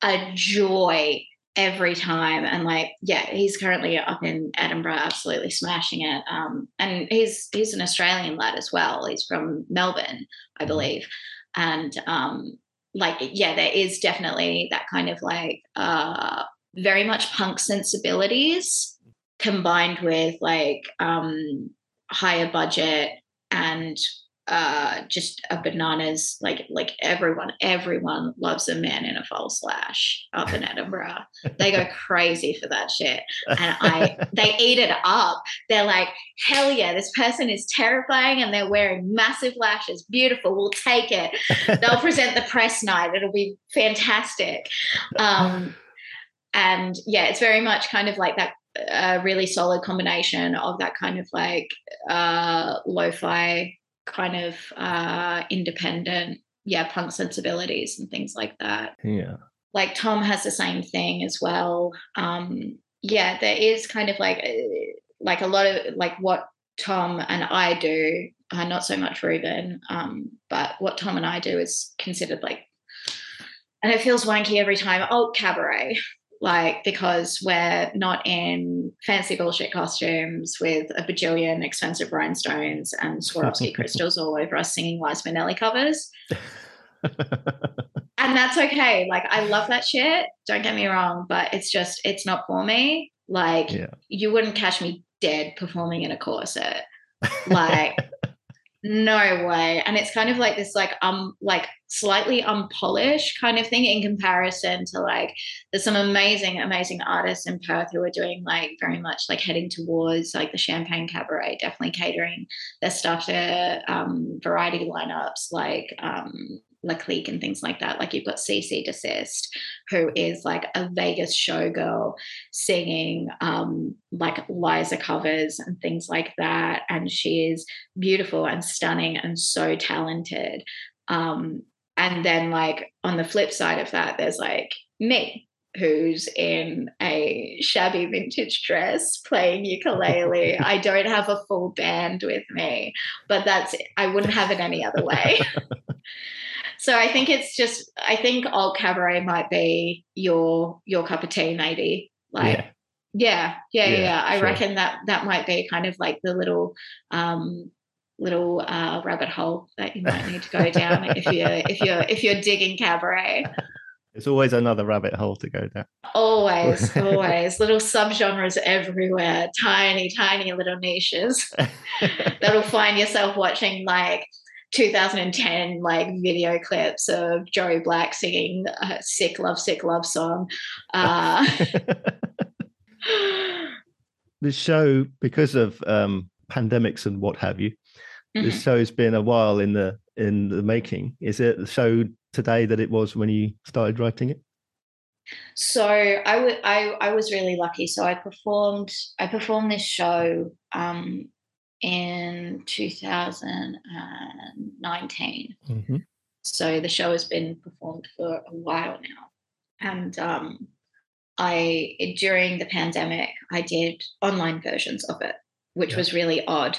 a joy every time. And like yeah he's currently up in edinburgh absolutely smashing it. Um and he's he's an australian lad as well. He's from melbourne i mm-hmm. believe. And um like yeah there is definitely that kind of like uh very much punk sensibilities combined with like um, higher budget and uh, just a bananas like like everyone everyone loves a man in a false lash up in Edinburgh. they go <laughs> crazy for that shit, and I <laughs> they eat it up. They're like, hell yeah, this person is terrifying, and they're wearing massive lashes. Beautiful, we'll take it. <laughs> They'll present the press night. It'll be fantastic. Um, and yeah it's very much kind of like that a really solid combination of that kind of like uh lo-fi kind of uh independent yeah punk sensibilities and things like that. Yeah. Like tom has the same thing as well. Um yeah there is kind of like uh, like a lot of like what tom and i do uh, not so much Reuben, um, but what Tom and I do is considered like, and it feels wanky every time. Oh, cabaret, like because we're not in fancy bullshit costumes with a bajillion expensive rhinestones and Swarovski <laughs> crystals all over us singing Liza Minnelli covers. <laughs> and that's okay. Like I love that shit. Don't get me wrong, but it's just it's not for me. Like yeah. you wouldn't catch me dead performing in a corset. Like <laughs> no way. And it's kind of like this like um like slightly unpolished kind of thing in comparison to like there's some amazing amazing artists in perth who are doing like very much like heading towards like the champagne cabaret definitely catering their stuff to um variety lineups like um Leclerc and things like that. Like you've got CC Desist, who is like a Vegas showgirl singing um, like Liza covers and things like that. And she is beautiful and stunning and so talented. Um, and then like on the flip side of that, there's like me, who's in a shabby vintage dress playing ukulele. <laughs> I don't have a full band with me, but that's I wouldn't have it any other way. <laughs> so I think it's just I think alt cabaret might be your your cup of tea, maybe. Like yeah, yeah, yeah. yeah, yeah. I sure. reckon that that might be kind of like the little um little uh, rabbit hole that you might need to go down if you're if you're if you're digging cabaret. There's always another rabbit hole to go down. Always, always. little subgenres everywhere, tiny, tiny little niches <laughs> that'll find yourself watching like 2010 like video clips of Joey Black singing a sick love sick love song. Uh, <laughs> the show because of um, pandemics and what have you, mm-hmm. the show's been a while in the in the making. Is it the show today that it was when you started writing it? So I, w- I, I was really lucky. So I performed I performed this show um, in 2019. Mm-hmm. So the show has been performed for a while now, and um, I during the pandemic I did online versions of it, which yeah. was really odd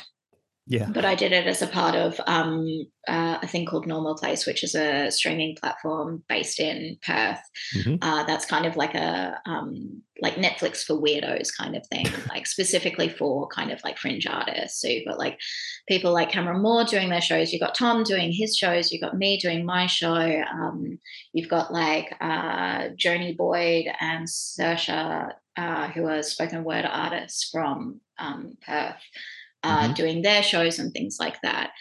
yeah. But I did it as a part of um, uh, a thing called Normal Place, which is a streaming platform based in Perth. Mm-hmm. Uh, that's kind of like a um, like Netflix for weirdos kind of thing, <laughs> like specifically for kind of like fringe artists. So you've got like people like Cameron Moore doing their shows. You've got Tom doing his shows. You've got me doing my show. Um, you've got like uh, Joni Boyd and Saoirse, uh, who are spoken word artists from um, Perth uh, mm-hmm. doing their shows and things like that.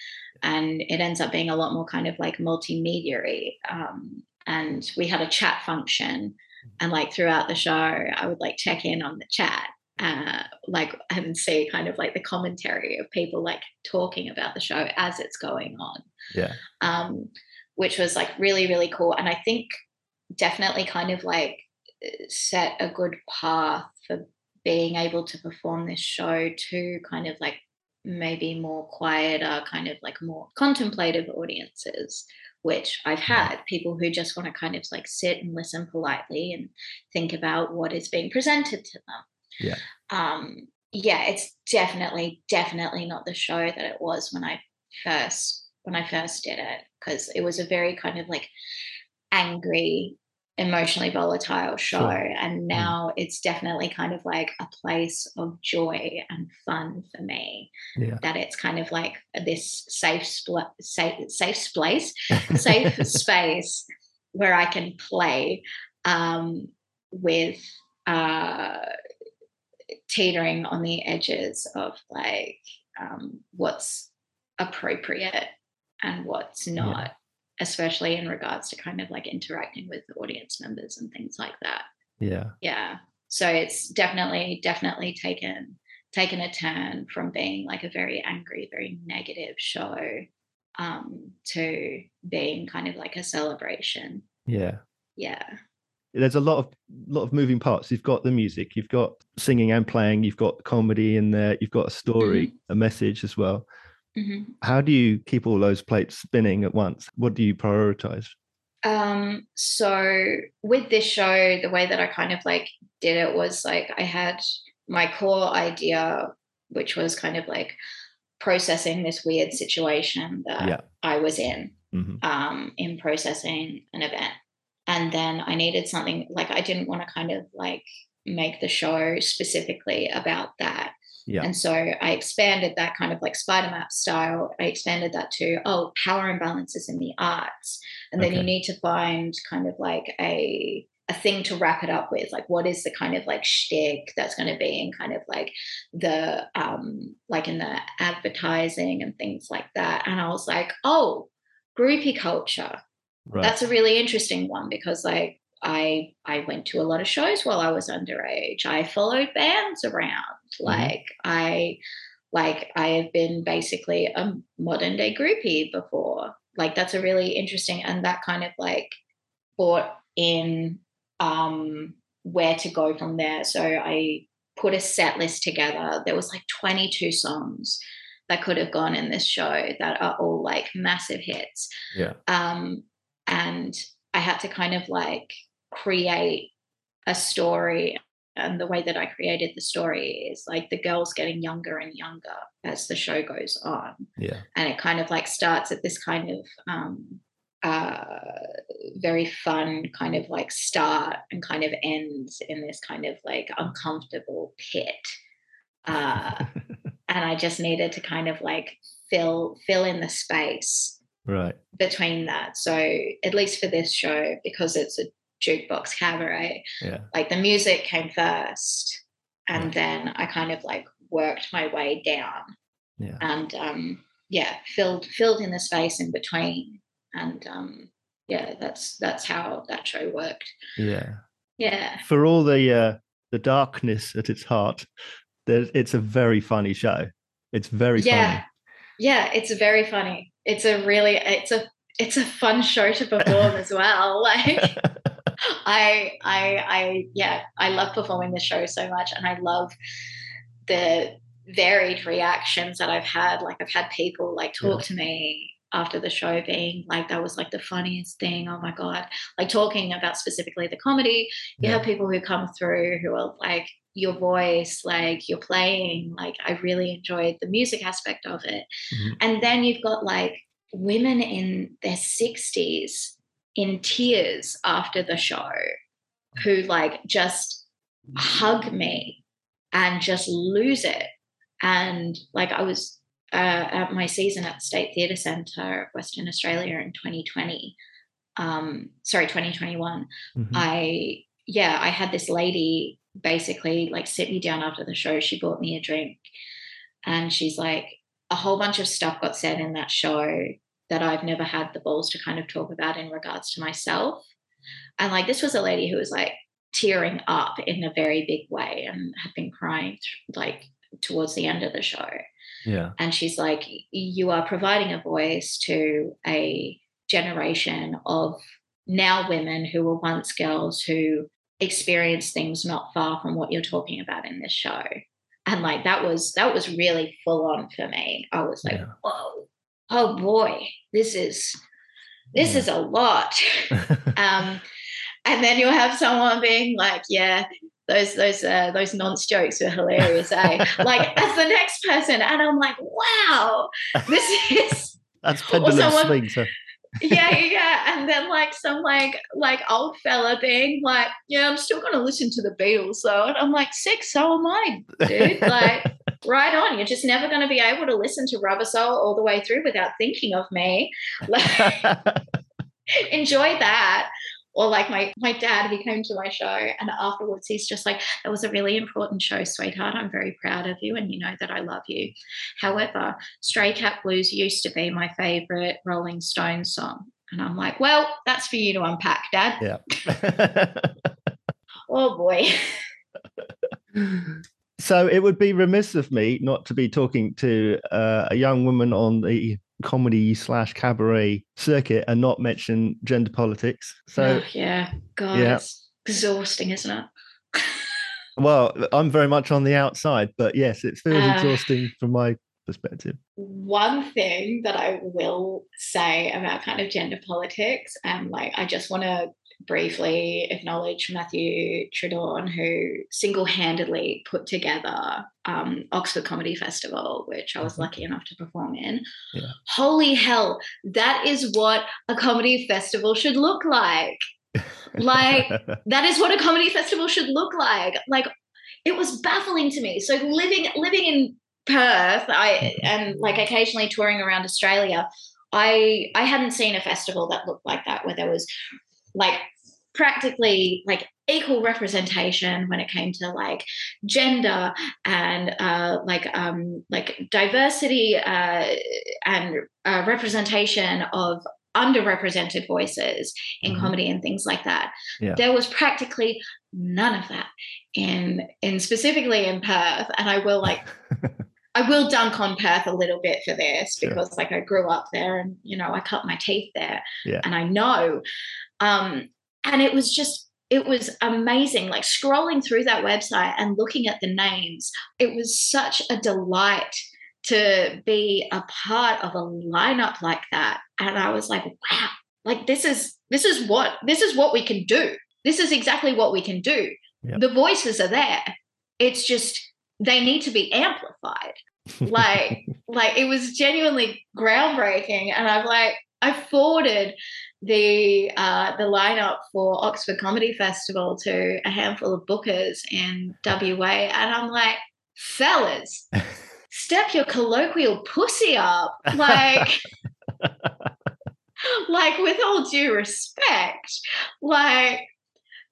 And it ends up being a lot more kind of like multimedia um, and we had a chat function. And like throughout the show, I would like check in on the chat uh, like and see kind of like the commentary of people like talking about the show as it's going on. Yeah. Um, which was like really, really cool. And I think definitely kind of like set a good path for being able to perform this show to kind of like maybe more quieter, kind of like more contemplative audiences, which I've had people who just want to kind of like sit and listen politely and think about what is being presented to them. Yeah. Um, yeah, it's definitely, definitely not the show that it was when I first when I first did it, because it was a very kind of like angry emotionally volatile show sure. and mm. now mm. it's definitely kind of like a place of joy and fun for me yeah. that it's kind of like this safe spl- safe safe space <laughs> safe space where i can play um, with uh, teetering on the edges of like um, what's appropriate and what's not yeah especially in regards to kind of like interacting with audience members and things like that. Yeah. Yeah. So it's definitely, definitely taken taken a turn from being like a very angry, very negative show um, to being kind of like a celebration. Yeah. Yeah. There's a lot of lot of moving parts. You've got the music, you've got singing and playing, you've got comedy in there, you've got a story, mm-hmm. a message as well. Mm-hmm. How do you keep all those plates spinning at once? What do you prioritize? Um, so with this show, the way that I kind of like did it was like I had my core idea, which was kind of like processing this weird situation that yeah. I was in, mm-hmm. um, in processing an event. And then I needed something like I didn't want to kind of like make the show specifically about that. Yeah. And so I expanded that kind of like spider map style. I expanded that to, oh, power imbalances in the arts. And then okay. you need to find kind of like a a thing to wrap it up with. Like what is the kind of like shtick that's going to be in kind of like the um like in the advertising and things like that. And I was like, oh, groupie culture. Right. That's a really interesting one because like I I went to a lot of shows while I was underage. I followed bands around. Mm-hmm. Like I like I have been basically a modern day groupie before. Like that's a really interesting and that kind of like brought in um where to go from there. So I put a set list together. There was like 22 songs that could have gone in this show that are all like massive hits. Yeah. Um and I had to kind of like create a story and the way that I created the story is like the girl's getting younger and younger as the show goes on. Yeah. And it kind of like starts at this kind of um, uh, very fun kind of like start and kind of ends in this kind of like uncomfortable pit. Uh, <laughs> and I just needed to kind of like fill fill in the space right between that. So at least for this show, because it's a jukebox cabaret. Yeah. Like the music came first, and then I kind of like worked my way down. Yeah. And um, yeah, filled filled in the space in between, and um, yeah, that's that's how that show worked. Yeah. Yeah. For all the uh, the darkness at its heart, it's a very funny show. It's very yeah. funny. Yeah, it's very funny. It's a really it's a it's a fun show to perform as well. Like <laughs> I I I yeah, I love performing the show so much and I love the varied reactions that I've had. Like I've had people like talk Yeah. to me after the show being like that was like the funniest thing. Oh my god. Like talking about specifically the comedy. You Yeah. have people who come through who are like your voice, like you're playing, like I really enjoyed the music aspect of it. Mhm. And then you've got like women in their 60s in tears after the show who like just hug me and just lose it. And like I was uh, at my season at the State Theatre Centre of Western Australia in 2020. Um, sorry, 2021. Mhm. I yeah, I had this lady basically like sit me down after the show. She bought me a drink, and she's like, a whole bunch of stuff got said in that show that I've never had the balls to kind of talk about in regards to myself. And like this was a lady who was like tearing up in a very big way and had been crying like towards the end of the show yeah. and she's like you are providing a voice to a generation of now women who were once girls who experienced things not far from what you're talking about in this show and like that was that was really full on for me i was like Yeah. whoa oh boy this is this Yeah. is a lot <laughs> um and then you'll have someone being like yeah those those uh, those nonce jokes were hilarious eh? <laughs> like as the next person and i'm like wow this is <laughs> That's pendulum someone- swing. So yeah yeah, yeah and then like some like like old fella being like yeah i'm still gonna listen to the beatles though and i'm like sick so am i dude like right on. You're just never going to be able to listen to rubber soul all the way through without thinking of me. Like <laughs> enjoy that. Or like my my dad he came to my show and afterwards he's just like that was a really important show sweetheart. I'm very proud of you and you know that i love you. However stray cat blues used to be my favorite rolling stones song and i'm like well that's for you to unpack dad. Yeah. <laughs> oh boy <laughs> so it would be remiss of me not to be talking to uh, a young woman on the comedy slash cabaret circuit and not mention gender politics. So, Oh, yeah god Yeah. it's exhausting isn't it <laughs> well, I'm very much on the outside, but yes, it feels Uh, exhausting from my perspective. one thing that I will say about kind of gender politics, and like I just want to briefly acknowledge Matthew Trudorn, who single handedly put together um, Oxford Comedy Festival, which I was Mhm. lucky enough to perform in. Yeah. Holy hell, that is what a comedy festival should look like. Like, <laughs> that is what a comedy festival should look like like it was baffling to me so living living in perth i and like occasionally touring around australia i i hadn't seen a festival that looked like that where there was like practically like equal representation when it came to like gender and uh, like um, like diversity uh, and uh, representation of underrepresented voices in Mhm. comedy and things like that. Yeah. There was practically none of that in in specifically in Perth, and I will like <laughs> I will dunk on Perth a little bit for this Sure. because like I grew up there and you know I cut my teeth there Yeah. and I know um and it was just it was amazing like scrolling through that website and looking at the names it was such a delight to be a part of a lineup like that and I was like wow like this is this is what this is what we can do this is exactly what we can do Yeah. the voices are there it's just they need to be amplified. Like <laughs> like it was genuinely groundbreaking. And i've like i forwarded the uh the lineup for oxford comedy festival to a handful of bookers in wa and i'm like fellas <laughs> step your colloquial pussy up. Like <laughs> like with all due respect like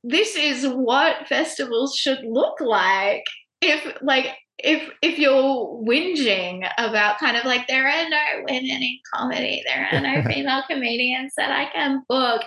this is what festivals should look like. If like if if you're whinging about kind of like there are no women in comedy, there are no <laughs> female comedians that I can book,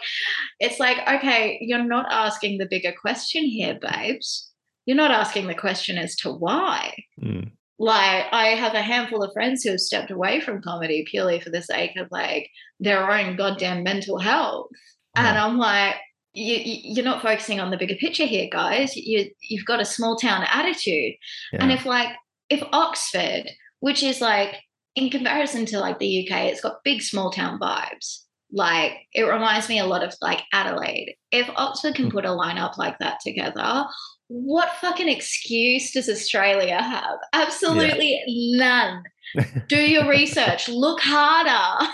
it's like okay, you're not asking the bigger question here, babes. You're not asking the question as to why. Mm. Like I have a handful of friends who have stepped away from comedy purely for the sake of like their own goddamn mental health, and I'm like, you, you're not focusing on the bigger picture here, guys. You, you've got a small town attitude. Yeah. And if, like, if Oxford, which is like, in comparison to like the UK, it's got big small town vibes. Like, it reminds me a lot of like Adelaide. If Oxford can Hmm. put a lineup like that together, what fucking excuse does Australia have? Absolutely none. Do your research. <laughs> Look harder.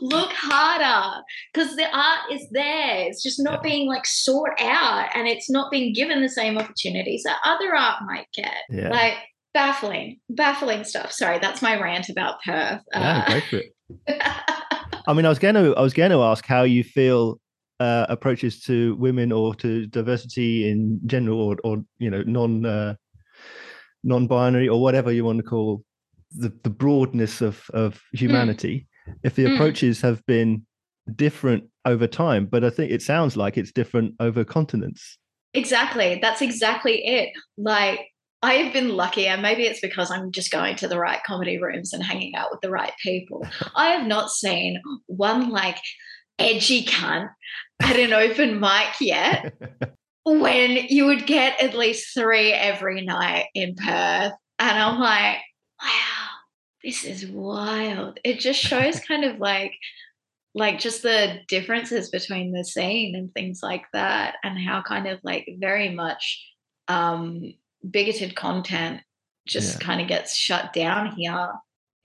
Look harder. Because the art is there. It's just not Yeah. being like sought out and it's not being given the same opportunities that other art might get. yeah. Like baffling, baffling stuff. Sorry, that's my rant about Perth. yeah, Uh, go for it. <laughs> I mean, I was going to, I was going to ask how you feel uh, approaches to women or to diversity in general, or, or you know, non, uh, non-binary or whatever you want to call the the broadness of of humanity. If the Mm. approaches have been different over time, but I think it sounds like it's different over continents. Exactly. That's exactly it. Like, I have been lucky, and maybe it's because I'm just going to the right comedy rooms and hanging out with the right people. <laughs> I have not seen one like edgy cunt at an open mic yet <laughs> when you would get at least three every night in Perth. And I'm like, wow, this is wild. It just shows kind of like, like just the differences between the scene and things like that and how kind of like very much um bigoted content just Yeah. kind of gets shut down here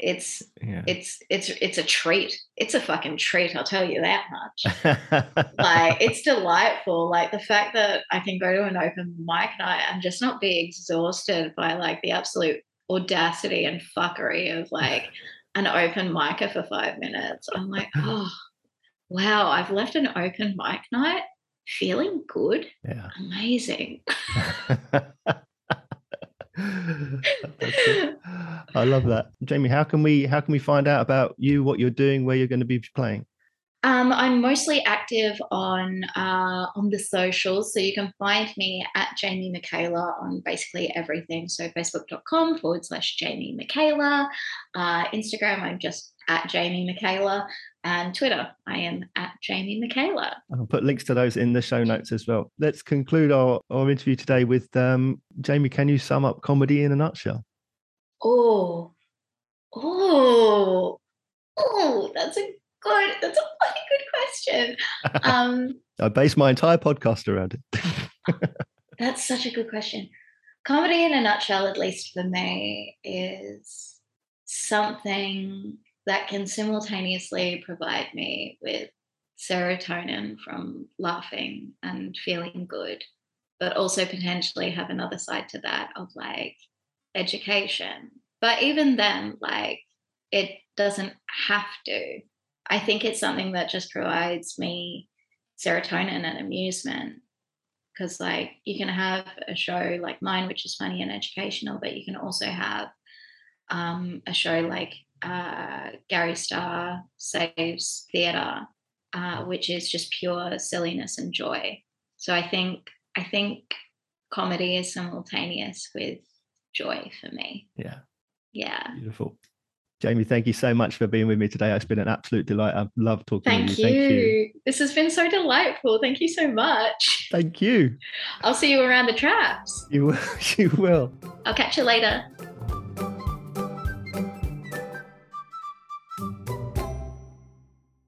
it's Yeah. it's it's it's a treat it's a fucking treat i'll tell you that much <laughs> like it's delightful like the fact that i can go to an open mic night and just not be exhausted by like the absolute audacity and fuckery of like <laughs> an open micer for five minutes i'm like <laughs> oh wow i've left an open mic night feeling good yeah. amazing. I love that, Jamie. How can we how can we find out about you, what you're doing, where you're going to be playing? Um, I'm mostly active on uh, on the socials, so you can find me at Jamie Mykaela on basically everything. So Facebook.com forward slash Jamie Mykaela, uh, Instagram I'm just at Jamie Mykaela, and Twitter I am at Jamie Mykaela. I'll put links to those in the show notes as well. Let's conclude our, our interview today with um, Jamie. Can you sum up comedy in a nutshell? Oh, oh, oh, that's a good, that's a really good question. <laughs> Um, I base my entire podcast around it. <laughs> That's such a good question. Comedy, in a nutshell, at least for me, is something that can simultaneously provide me with serotonin from laughing and feeling good, but also potentially have another side to that of like education. But even then, like, it doesn't have to. I think it's something that just provides me serotonin and amusement because like you can have a show like mine which is funny and educational but you can also have um, a show like uh, gary starr saves theatre uh, which is just pure silliness and joy so i think i think comedy is simultaneous with joy for me Yeah, yeah beautiful. Jamie, thank you so much for being with me today. It's been an absolute delight. I've loved talking thank with you. you. Thank you. this has been so delightful thank you so much Thank you. i'll see you around the traps You will. <laughs> You will. i'll catch you later